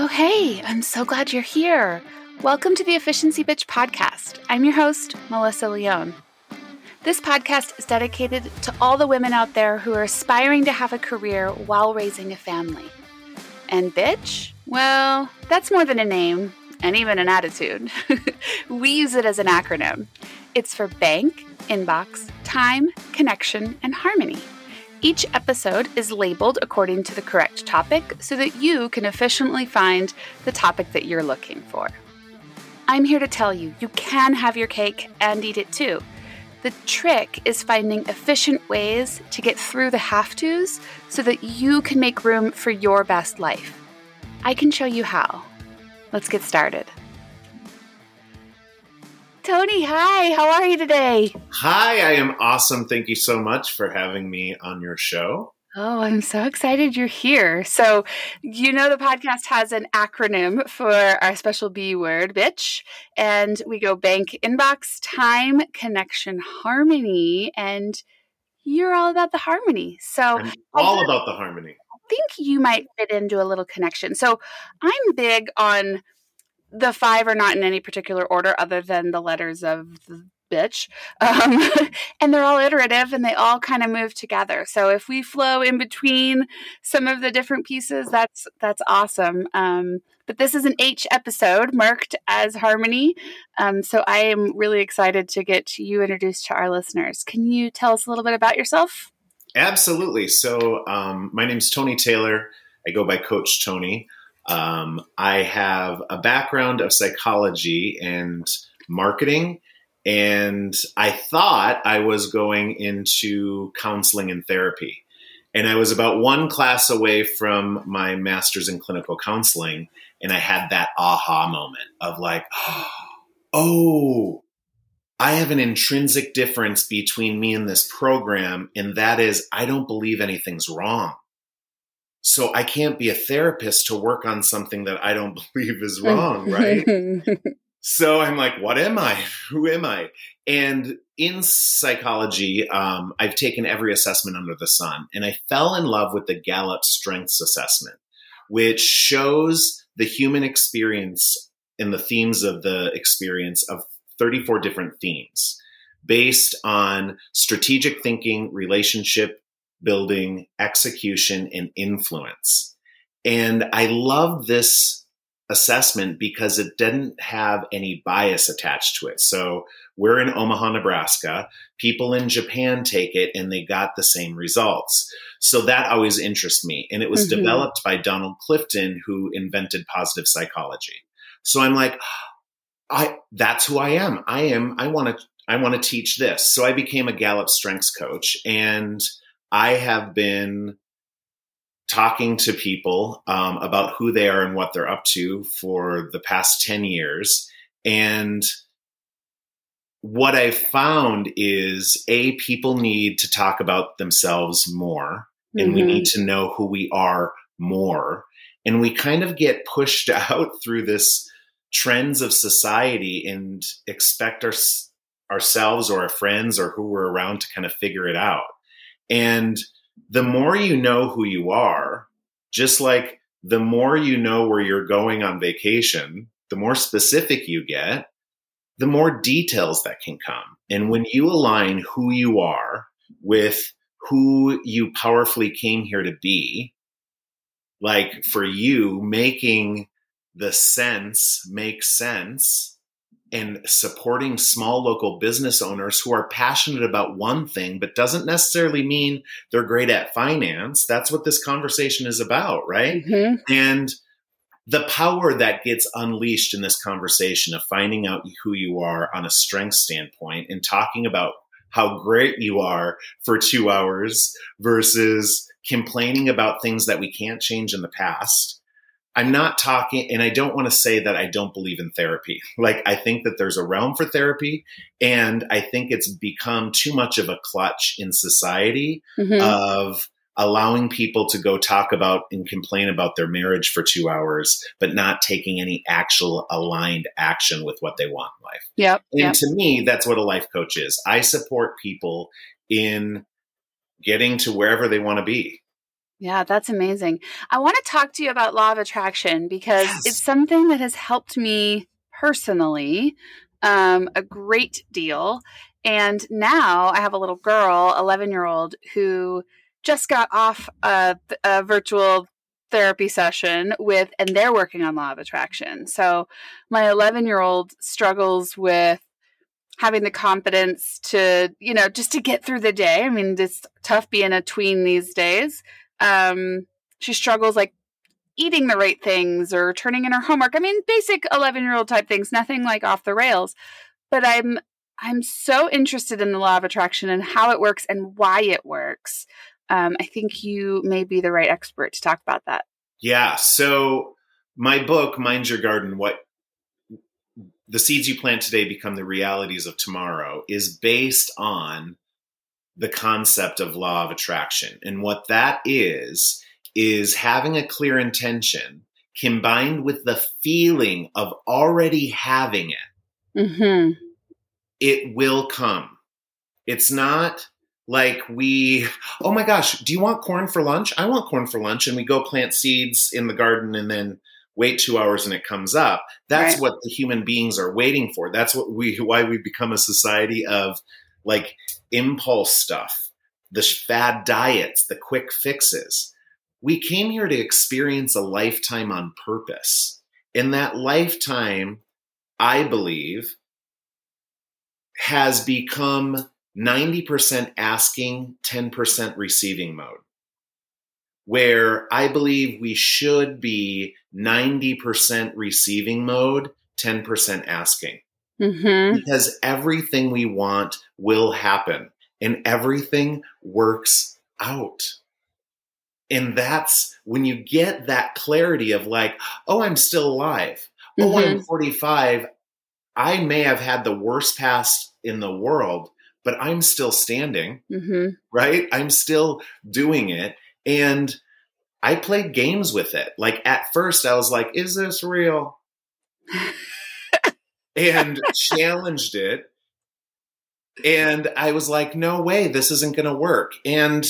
Oh, hey, I'm so glad you're here. Welcome to the Efficiency Bitch podcast. I'm your host, Melissa Leone. This podcast is dedicated to all the women out there who are aspiring to have a career while raising a family. And bitch? Well, that's more than a name and even an attitude. we use it as an acronym. It's for bank, inbox, time, connection, and harmony. Each episode is labeled according to the correct topic so that you can efficiently find the topic that you're looking for. I'm here to tell you, you can have your cake and eat it too. The trick is finding efficient ways to get through the have tos so that you can make room for your best life. I can show you how. Let's get started. Tony, hi. How are you today? Hi, I am awesome. Thank you so much for having me on your show. Oh, I'm so excited you're here. So, you know, the podcast has an acronym for our special B word, bitch. And we go bank, inbox, time, connection, harmony. And you're all about the harmony. So, I'm all about the harmony. I think you might fit into a little connection. So, I'm big on the five are not in any particular order other than the letters of the bitch. Um, and they're all iterative and they all kind of move together. So if we flow in between some of the different pieces, that's that's awesome. Um, but this is an H episode marked as harmony. Um, so I am really excited to get you introduced to our listeners. Can you tell us a little bit about yourself? Absolutely. So um, my name's Tony Taylor. I go by Coach Tony. Um, I have a background of psychology and marketing, and I thought I was going into counseling and therapy. And I was about one class away from my master's in clinical counseling, and I had that aha moment of like, oh, I have an intrinsic difference between me and this program, and that is I don't believe anything's wrong. So I can't be a therapist to work on something that I don't believe is wrong, right? so I'm like, what am I? Who am I? And in psychology, um, I've taken every assessment under the sun, and I fell in love with the Gallup Strengths Assessment, which shows the human experience and the themes of the experience of 34 different themes based on strategic thinking, relationship building, execution, and influence. And I love this assessment because it didn't have any bias attached to it. So we're in Omaha, Nebraska. People in Japan take it and they got the same results. So that always interests me. And it was mm-hmm. developed by Donald Clifton, who invented positive psychology. So I'm like, I that's who I am. I am I want to I want to teach this. So I became a Gallup strengths coach and I have been talking to people um, about who they are and what they're up to for the past 10 years. And what I found is A, people need to talk about themselves more, and mm-hmm. we need to know who we are more. And we kind of get pushed out through this trends of society and expect our, ourselves or our friends or who we're around to kind of figure it out. And the more you know who you are, just like the more you know where you're going on vacation, the more specific you get, the more details that can come. And when you align who you are with who you powerfully came here to be, like for you, making the sense make sense and supporting small local business owners who are passionate about one thing, but doesn't necessarily mean they're great at finance. That's what this conversation is about, right? Mm-hmm. And the power that gets unleashed in this conversation of finding out who you are on a strength standpoint and talking about how great you are for two hours versus complaining about things that we can't change in the past I'm not talking, and I don't want to say that I don't believe in therapy. Like, I think that there's a realm for therapy, and I think it's become too much of a clutch in society mm-hmm. of allowing people to go talk about and complain about their marriage for two hours, but not taking any actual aligned action with what they want in life. Yep. And yep. to me, that's what a life coach is. I support people in getting to wherever they want to be Yeah, that's amazing. I want to talk to you about law of attraction because yes. it's something that has helped me personally um, a great deal. And now I have a little girl, 11 year old, who just got off a, a virtual therapy session with, and they're working on law of attraction. So my 11 year old struggles with having the confidence to, you know, just to get through the day. I mean, it's tough being a tween these days. Um, she struggles like eating the right things or turning in her homework. I mean, basic 11 year old type things, nothing like off the rails. But I'm I'm so interested in the law of attraction and how it works and why it works. Um, I think you may be the right expert to talk about that. Yeah. So my book, Mind Your Garden, what the seeds you plant today become the realities of tomorrow, is based on the concept of law of attraction. And what that is, is having a clear intention combined with the feeling of already having it. Mm-hmm. It will come. It's not like we, oh my gosh, do you want corn for lunch? I want corn for lunch. And we go plant seeds in the garden and then wait two hours and it comes up. That's right. what the human beings are waiting for. That's what we, why we become a society of like impulse stuff, the fad diets, the quick fixes. We came here to experience a lifetime on purpose. In that lifetime, I believe, has become 90% asking, 10% receiving mode. Where I believe we should be 90% receiving mode, 10% asking. Mm-hmm. Because everything we want will happen and everything works out. And that's when you get that clarity of like, oh, I'm still alive. Mm-hmm. Oh, I'm mm-hmm. 45. I may have had the worst past in the world, but I'm still standing, mm-hmm. right? I'm still doing it. And I played games with it. Like at first, I was like, is this real? and challenged it. And I was like, no way, this isn't going to work. And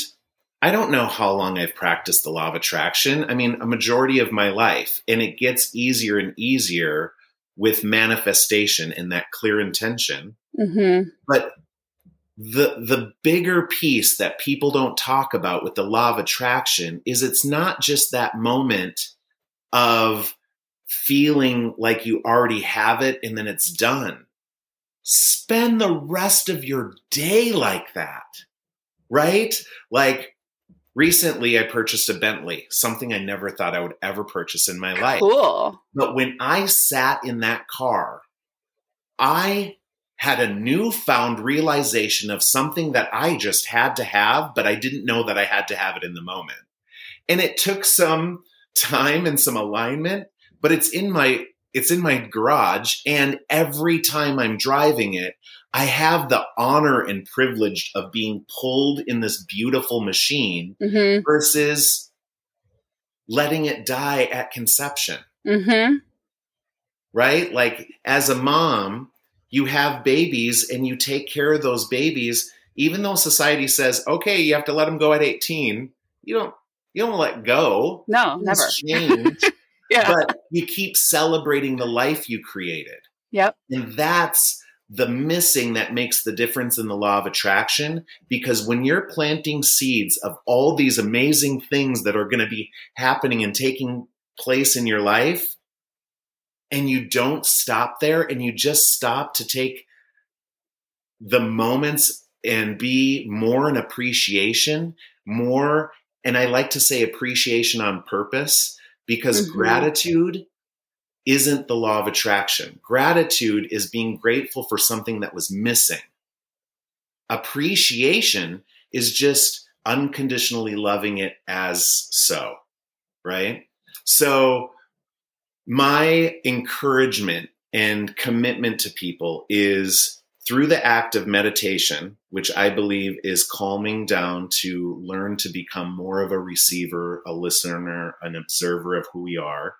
I don't know how long I've practiced the law of attraction. I mean, a majority of my life. And it gets easier and easier with manifestation and that clear intention. Mm-hmm. But the the bigger piece that people don't talk about with the law of attraction is it's not just that moment of feeling like you already have it and then it's done. Spend the rest of your day like that right? Like recently i purchased a bentley something i never thought i would ever purchase in my life. Cool. But when i sat in that car i had a newfound realization of something that I just had to have, but I didn't know that I had to have it in the moment. And it took some time and some alignment, but it's in my it's in my garage and every time I'm driving it, I have the honor and privilege of being pulled in this beautiful machine mm-hmm. versus letting it die at conception. Mm-hmm. Right? Like as a mom, you have babies and you take care of those babies even though society says okay you have to let them go at 18 you don't you don't let go no never change yeah. but you keep celebrating the life you created yep and that's the missing that makes the difference in the law of attraction because when you're planting seeds of all these amazing things that are going to be happening and taking place in your life and you don't stop there and you just stop to take the moments and be more in appreciation, more, and I like to say appreciation on purpose because mm-hmm. gratitude isn't the law of attraction. Gratitude is being grateful for something that was missing. Appreciation is just unconditionally loving it as so, right? So, my encouragement and commitment to people is through the act of meditation, which I believe is calming down to learn to become more of a receiver, a listener, an observer of who we are,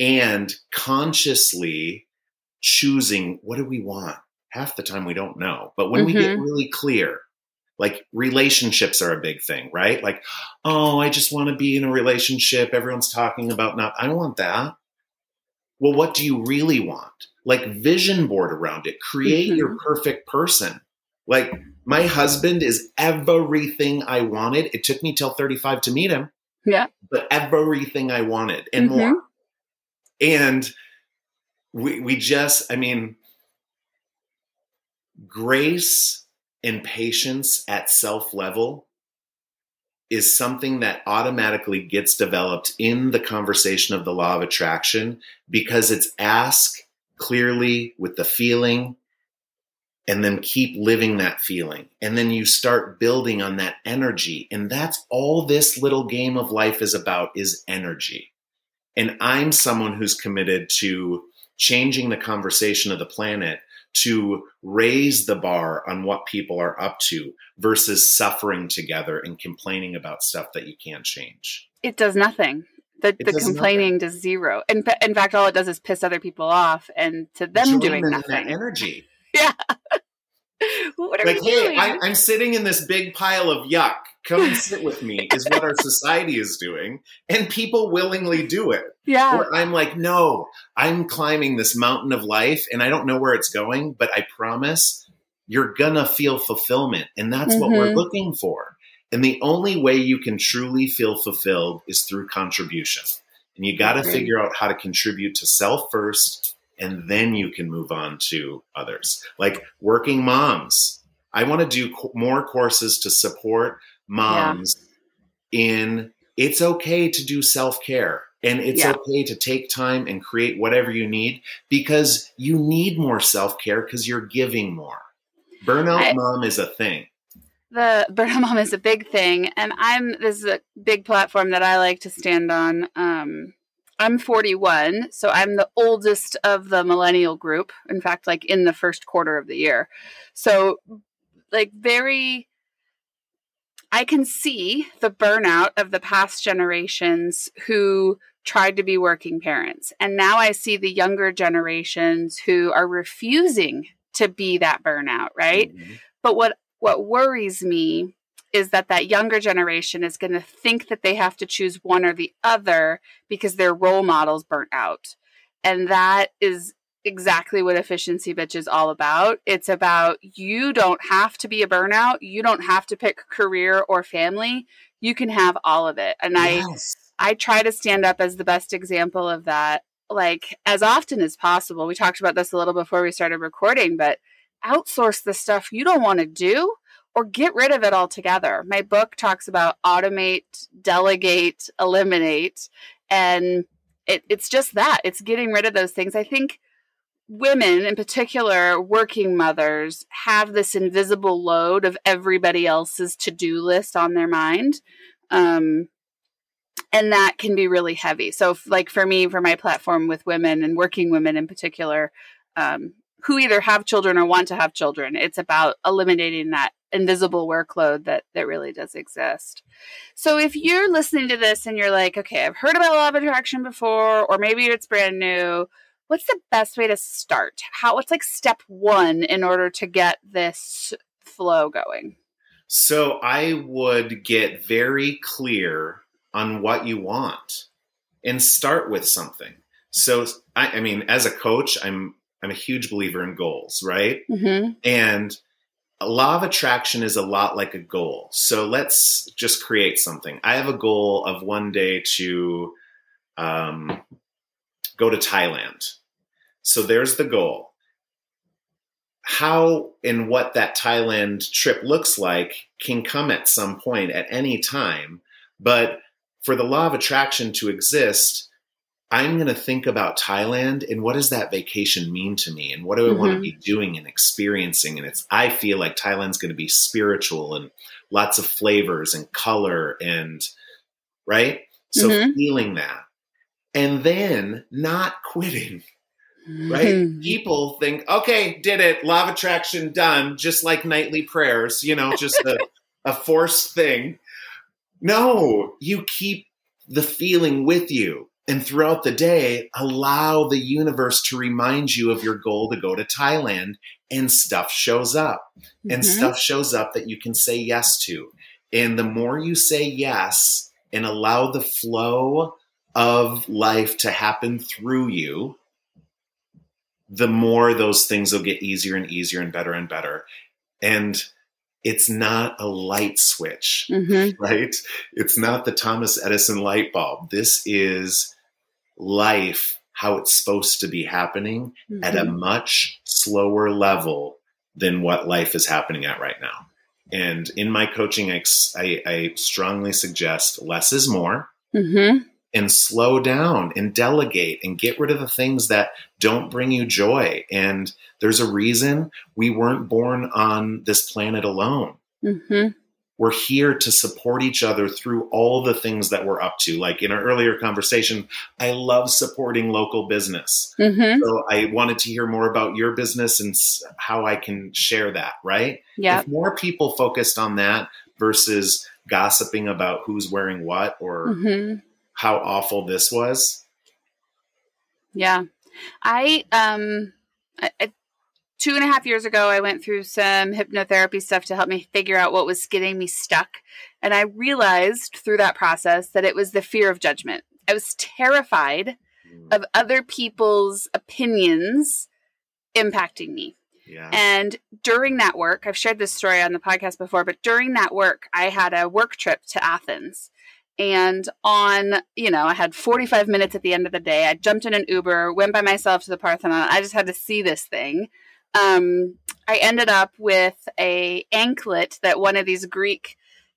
and consciously choosing what do we want. Half the time we don't know. But when mm-hmm. we get mm-hmm. really clear, like relationships are a big thing, right? Like, oh, I just want to be in a relationship. Everyone's talking about not, I don't want that. Well, what do you really want? Like, vision board around it. Create mm-hmm. your perfect person. Like, my husband is everything I wanted. It took me till 35 to meet him. Yeah. But everything I wanted and mm-hmm. more. And we, we just, I mean, grace and patience at self level is something that automatically gets developed in the conversation of the law of attraction because it's ask clearly with the feeling and then keep living that feeling. And then you start building on that energy. And that's all this little game of life is about is energy. And I'm someone who's committed to changing the conversation of the planet to raise the bar on what people are up to versus suffering together and complaining about stuff that you can't change. It does nothing. The, the complaining nothing. does zero. And in fact, all it does is piss other people off and to them Join doing them nothing. energy. Yeah. what are like, hey, I, I'm sitting in this big pile of yuck. Come and sit with me is what our society is doing, and people willingly do it. Yeah. Where I'm like, no, I'm climbing this mountain of life, and I don't know where it's going, but I promise you're gonna feel fulfillment, and that's mm-hmm. what we're mm-hmm. looking for. And the only way you can truly feel fulfilled is through contribution. And you got to figure out how to contribute to self first and then you can move on to others. Like working moms. I want to do more courses to support moms yeah. in it's okay to do self care and it's yeah. okay to take time and create whatever you need because you need more self care because you're giving more. Burnout I, mom is a thing. The burnout mom is a big thing, and I'm this is a big platform that I like to stand on. Um, I'm 41, so I'm the oldest of the millennial group. In fact, like in the first quarter of the year. So, like, very, I can see the burnout of the past generations who tried to be working parents. And now I see the younger generations who are refusing to be that burnout, right? Mm-hmm. But what what worries me is that that younger generation is going to think that they have to choose one or the other because their role models burnt out. And that is exactly what efficiency bitch is all about. It's about you don't have to be a burnout. You don't have to pick career or family. You can have all of it. And yes. I I try to stand up as the best example of that like as often as possible. We talked about this a little before we started recording, but outsource the stuff you don't want to do or get rid of it altogether. My book talks about automate, delegate, eliminate. And it, it's just that it's getting rid of those things. I think women, in particular, working mothers, have this invisible load of everybody else's to do list on their mind. Um, and that can be really heavy. So, like for me, for my platform with women and working women in particular, um, who either have children or want to have children, it's about eliminating that invisible workload that that really does exist. So if you're listening to this and you're like, okay, I've heard about law of attraction before, or maybe it's brand new, what's the best way to start? How what's like step one in order to get this flow going? So I would get very clear on what you want and start with something. So I, I mean, as a coach, I'm I'm a huge believer in goals, right? Mm-hmm. And a law of attraction is a lot like a goal. So let's just create something. I have a goal of one day to um, go to Thailand. So there's the goal. How and what that Thailand trip looks like can come at some point at any time. But for the law of attraction to exist, I'm going to think about Thailand and what does that vacation mean to me and what do I mm-hmm. want to be doing and experiencing and it's I feel like Thailand's going to be spiritual and lots of flavors and color and right? So mm-hmm. feeling that. And then not quitting. Right? Mm-hmm. People think, okay, did it, law of attraction done, just like nightly prayers, you know, just a, a forced thing. No, you keep the feeling with you And throughout the day, allow the universe to remind you of your goal to go to Thailand, and stuff shows up. Mm-hmm. And stuff shows up that you can say yes to. And the more you say yes and allow the flow of life to happen through you, the more those things will get easier and easier and better and better. And it's not a light switch, mm-hmm. right? It's not the Thomas Edison light bulb. This is life, how it's supposed to be happening mm-hmm. at a mm-hmm. much slower level than what life is happening at right now. And in my coaching, I, I, I strongly suggest less is more. Mm-hmm and slow down and delegate and get rid of the things that don't bring you joy. And there's a reason we weren't born on this planet alone. Mm-hmm. We're here to support each other through all the things that we're up to. Like in our earlier conversation, I love supporting local business. Mm-hmm. So I wanted to hear more about your business and how I can share that, right? Yeah. If more people focused on that versus gossiping about who's wearing what or mm-hmm how awful this was? Yeah. I, um, I, I, two and a half years ago, I went through some hypnotherapy stuff to help me figure out what was getting me stuck. And I realized through that process that it was the fear of judgment. I was terrified mm. of other people's opinions impacting me. Yeah. And during that work, I've shared this story on the podcast before, but during that work, I had a work trip to Athens and on, you know, I had 45 minutes at the end of the day. I jumped in an Uber, went by myself to the Parthenon. I just had to see this thing. Um, I ended up with a anklet that one of these Greek,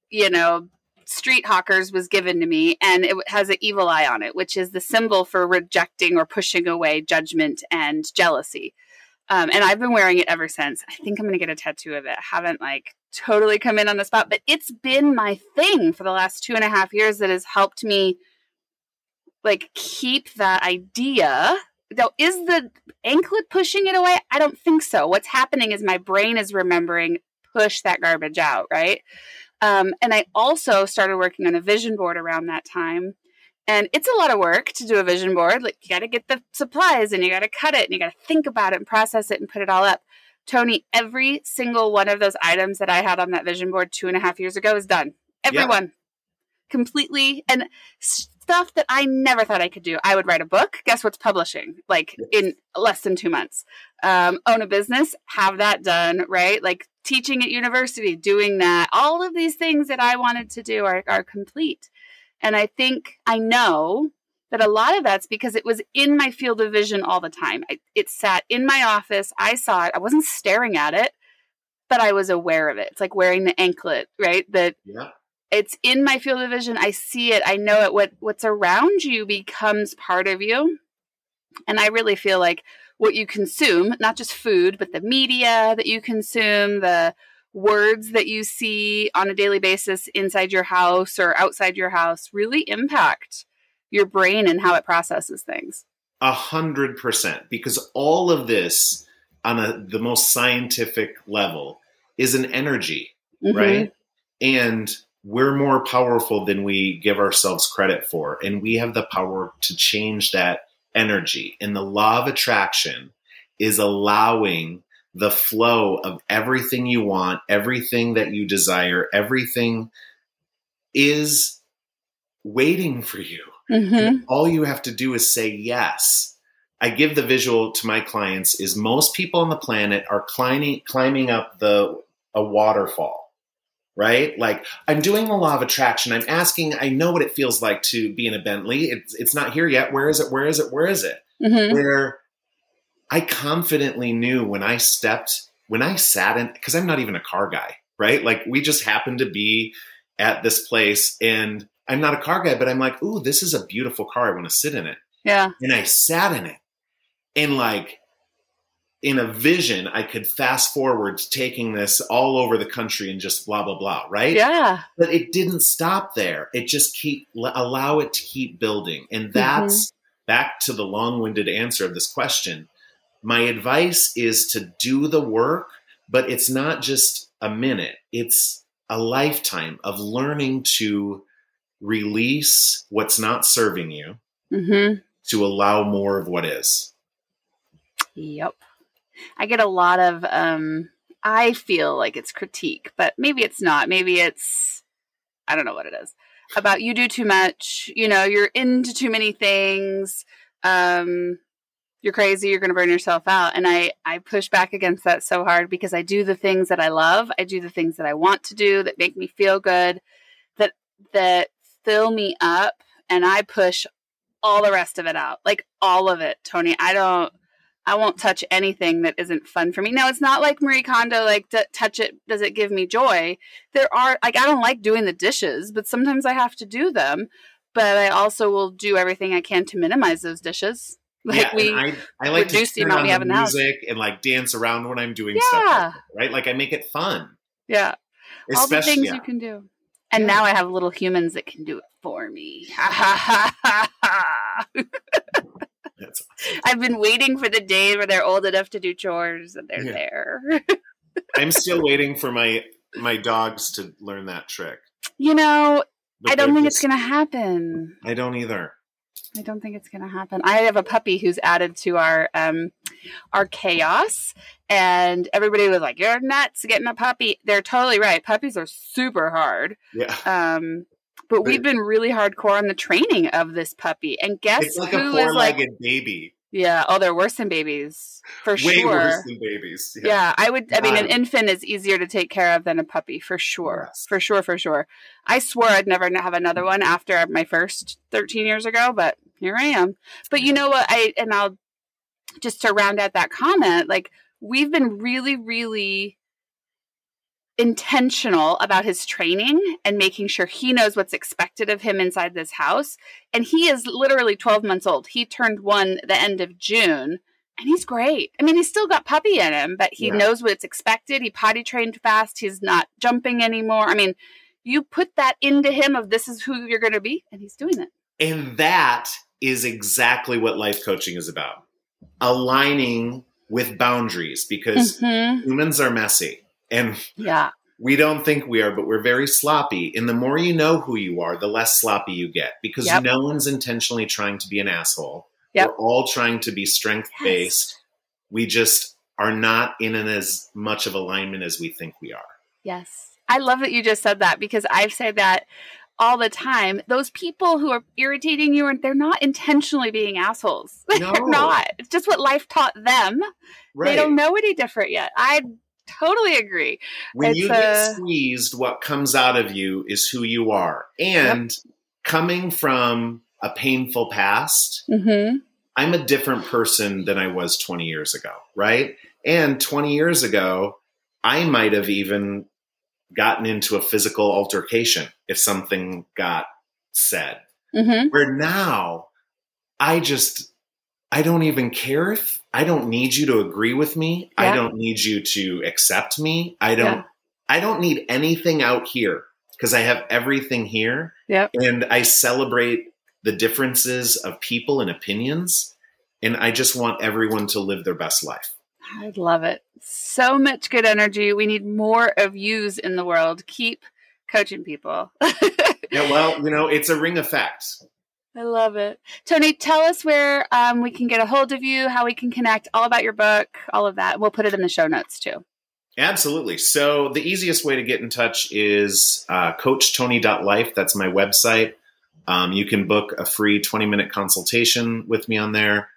you know, street hawkers was given to me, and it has an evil eye on it, which is the symbol for rejecting or pushing away judgment and jealousy. Um, and I've been wearing it ever since. I think I'm going to get a tattoo of it. I haven't like totally come in on the spot, but it's been my thing for the last two and a half years that has helped me like keep that idea. Now, is the anklet pushing it away? I don't think so. What's happening is my brain is remembering push that garbage out, right? Um, and I also started working on a vision board around that time. And it's a lot of work to do a vision board. Like you got to get the supplies and you got to cut it and you got to think about it and process it and put it all up. Tony, every single one of those items that I had on that vision board two and a half years ago is done. Everyone. Yeah. Completely. And stuff that I never thought I could do. I would write a book. Guess what's publishing? Like in less than two months. Um, own a business, have that done, right? Like teaching at university, doing that. All of these things that I wanted to do are, are complete. And I think I know that a lot of that's because it was in my field of vision all the time. I, it sat in my office. I saw it. I wasn't staring at it, but I was aware of it. It's like wearing the anklet, right? That yeah. it's in my field of vision. I see it. I know it. What what's around you becomes part of you. And I really feel like what you consume, not just food, but the media that you consume, the words that you see on a daily basis inside your house or outside your house really impact your brain and how it processes things. A hundred percent, because all of this on a, the most scientific level is an energy, mm-hmm. right? And we're more powerful than we give ourselves credit for. And we have the power to change that energy. And the law of attraction is allowing the flow of everything you want, everything that you desire, everything is waiting for you. Mm-hmm. All you have to do is say yes. I give the visual to my clients is most people on the planet are climbing climbing up the a waterfall. Right? Like I'm doing the law of attraction. I'm asking, I know what it feels like to be in a Bentley. It's it's not here yet. Where is it? Where is it? Where is it? Mm-hmm. Where I confidently knew when I stepped, when I sat in, because I'm not even a car guy, right? Like we just happened to be at this place and I'm not a car guy, but I'm like, ooh, this is a beautiful car. I want to sit in it. Yeah. And I sat in it. And like in a vision, I could fast forward taking this all over the country and just blah, blah, blah. Right. Yeah. But it didn't stop there. It just keep, allow it to keep building. And mm-hmm. that's mm-hmm. back to the long winded answer of this question. My advice is to do the work, but it's not just a minute. It's a lifetime of learning to release what's not serving you Mm-hmm. to allow more of what is. Yep. I get a lot of um I feel like it's critique, but maybe it's not. Maybe it's I don't know what it is. About you do too much, you know, you're into too many things. Um you're crazy, you're going to burn yourself out. And I I push back against that so hard because I do the things that I love. I do the things that I want to do that make me feel good, that that fill me up and I push all the rest of it out. Like all of it, Tony. I don't I won't touch anything that isn't fun for me. Now, it's not like Marie Kondo, like, touch it, does it give me joy? There are, like, I don't like doing the dishes, but sometimes I have to do them. But I also will do everything I can to minimize those dishes. Like, yeah, we, I, I like reduce to the amount on we have in the house. music and like dance around when I'm doing Yeah. stuff, like that, right? Like I make it fun. yeah, all the Especially, things yeah. you can do. And now I have little humans that can do it for me. That's- I've been waiting for the day where they're old enough to do chores and they're Yeah. there. I'm still waiting for my my dogs to learn that trick. you know, But I don't think it's going to happen. I don't either. I don't think it's going to happen. I have a puppy who's added to our um our chaos and everybody was like you're nuts getting a puppy. They're totally right. Puppies are super hard. Yeah, Um but we've been really hardcore on the training of this puppy. And guess it's like a four-legged like baby. Yeah, oh they're worse than babies for Way sure. worse than babies. Yeah. I would. I mean, an infant is easier to take care of than a puppy, for sure, Yes. for sure, for sure. I swore I'd never have another one after my first 13 years ago, but here I am. But you know what? I and I'll just to round out that comment, like we've been really, really intentional about his training and making sure he knows what's expected of him inside this house. And he is literally 12 months old. He turned one the end of June and he's great. I mean, he's still got puppy in him, but he Yeah. knows what's expected. He potty trained fast. He's not jumping anymore. I mean, you put that into him of this is who you're going to be, and he's doing it. And that is exactly what life coaching is about. Aligning with boundaries because Mhm. humans are messy and Yeah. we don't think we are, but we're very sloppy. And the more you know who you are, the less sloppy you get because Yep. no one's intentionally trying to be an asshole. Yep. We're all trying to be strength based. We just are not in an as much of alignment as we think we are. Yes. I love that you just said that because I've said that all the time. Those people who are irritating you, they're not intentionally being assholes. No. they're not. It's just what life taught them. Right. They don't know any different yet. I totally agree. when It's, you get squeezed, what comes out of you is who you are. And coming from a painful past, Mm-hmm. I'm a different person than I was 20 years ago, right? And 20 years ago, I might have even gotten into a physical altercation if something got said. Mm-hmm. Where now, I just, I don't even care if I don't need you to agree with me. I don't need you to accept me. I don't, Yeah. I don't need anything out here because I have everything here. Yep. And I celebrate the differences of people and opinions. And I just want everyone to live their best life. I love it. So much good energy. We need more of yous in the world. Keep coaching people. Yeah, well, you know, it's a ring effect. I love it. Tony, tell us where um, we can get a hold of you, how we can connect, all about your book, all of that. We'll put it in the show notes too. Absolutely. So the easiest way to get in touch is uh, coachtony.life. That's my website. Um, you can book a free 20 minute consultation with me on there.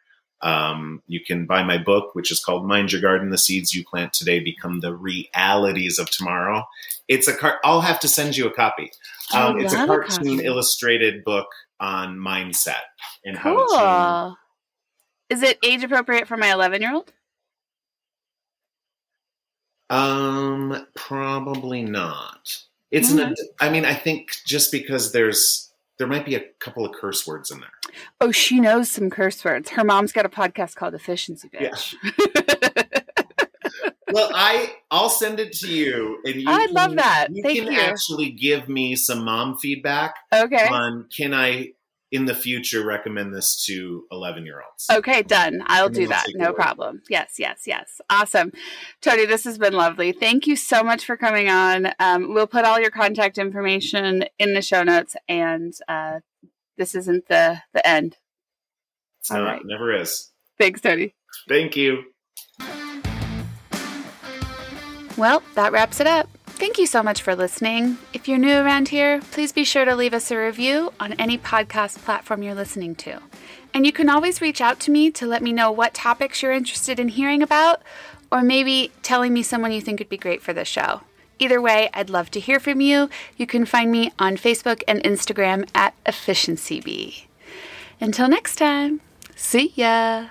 Um, you can buy my book, which is called Mind Your Garden: The Seeds You Plant Today Become the Realities of Tomorrow. It's a car. I'll have to send you a copy. Um, it's a love a cartoon illustrated book on mindset and how to change Is it age appropriate for my 11 year old? Um, probably not. It's an. I mean, I think just because there's there might be a couple of curse words in there. Oh, she knows some curse words. Her mom's got a podcast called Efficiency Bitch. Well, I I'll send it to you, and you. I'd can- love that. You Thank can you. actually give me some mom feedback okay. on can I in the future recommend this to eleven year olds. Okay, done. I'll do that. No problem. Yes, yes, yes. Awesome. Tony, this has been lovely. Thank you so much for coming on. Um, we'll put all your contact information in the show notes, and uh, this isn't the, the end. It's not, right. never is. Thanks, Tony. Thank you. Well, that wraps it up. Thank you so much for listening. If you're new around here, please be sure to leave us a review on any podcast platform you're listening to. And you can always reach out to me to let me know what topics you're interested in hearing about, or maybe telling me someone you think would be great for the show. Either way, I'd love to hear from you. You can find me on Facebook and Instagram at EfficiencyBee. Until next time, see ya!